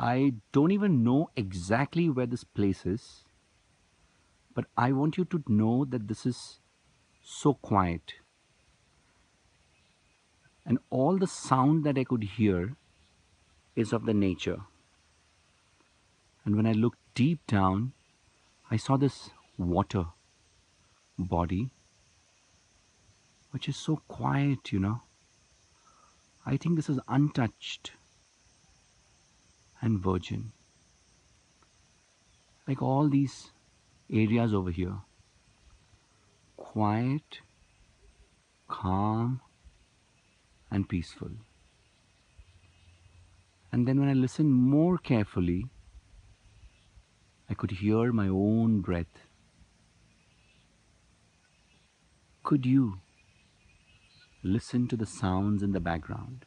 I don't even know exactly where this place is, but I want you to know that this is so quiet. And all the sound that I could hear is of the nature. And when I looked deep down, I saw this water body, which is so quiet, you know. I think this is untouched and virgin. Like all these areas over here. Quiet, calm, and peaceful. And then when I listened more carefully, I could hear my own breath. Could you listen to the sounds in the background?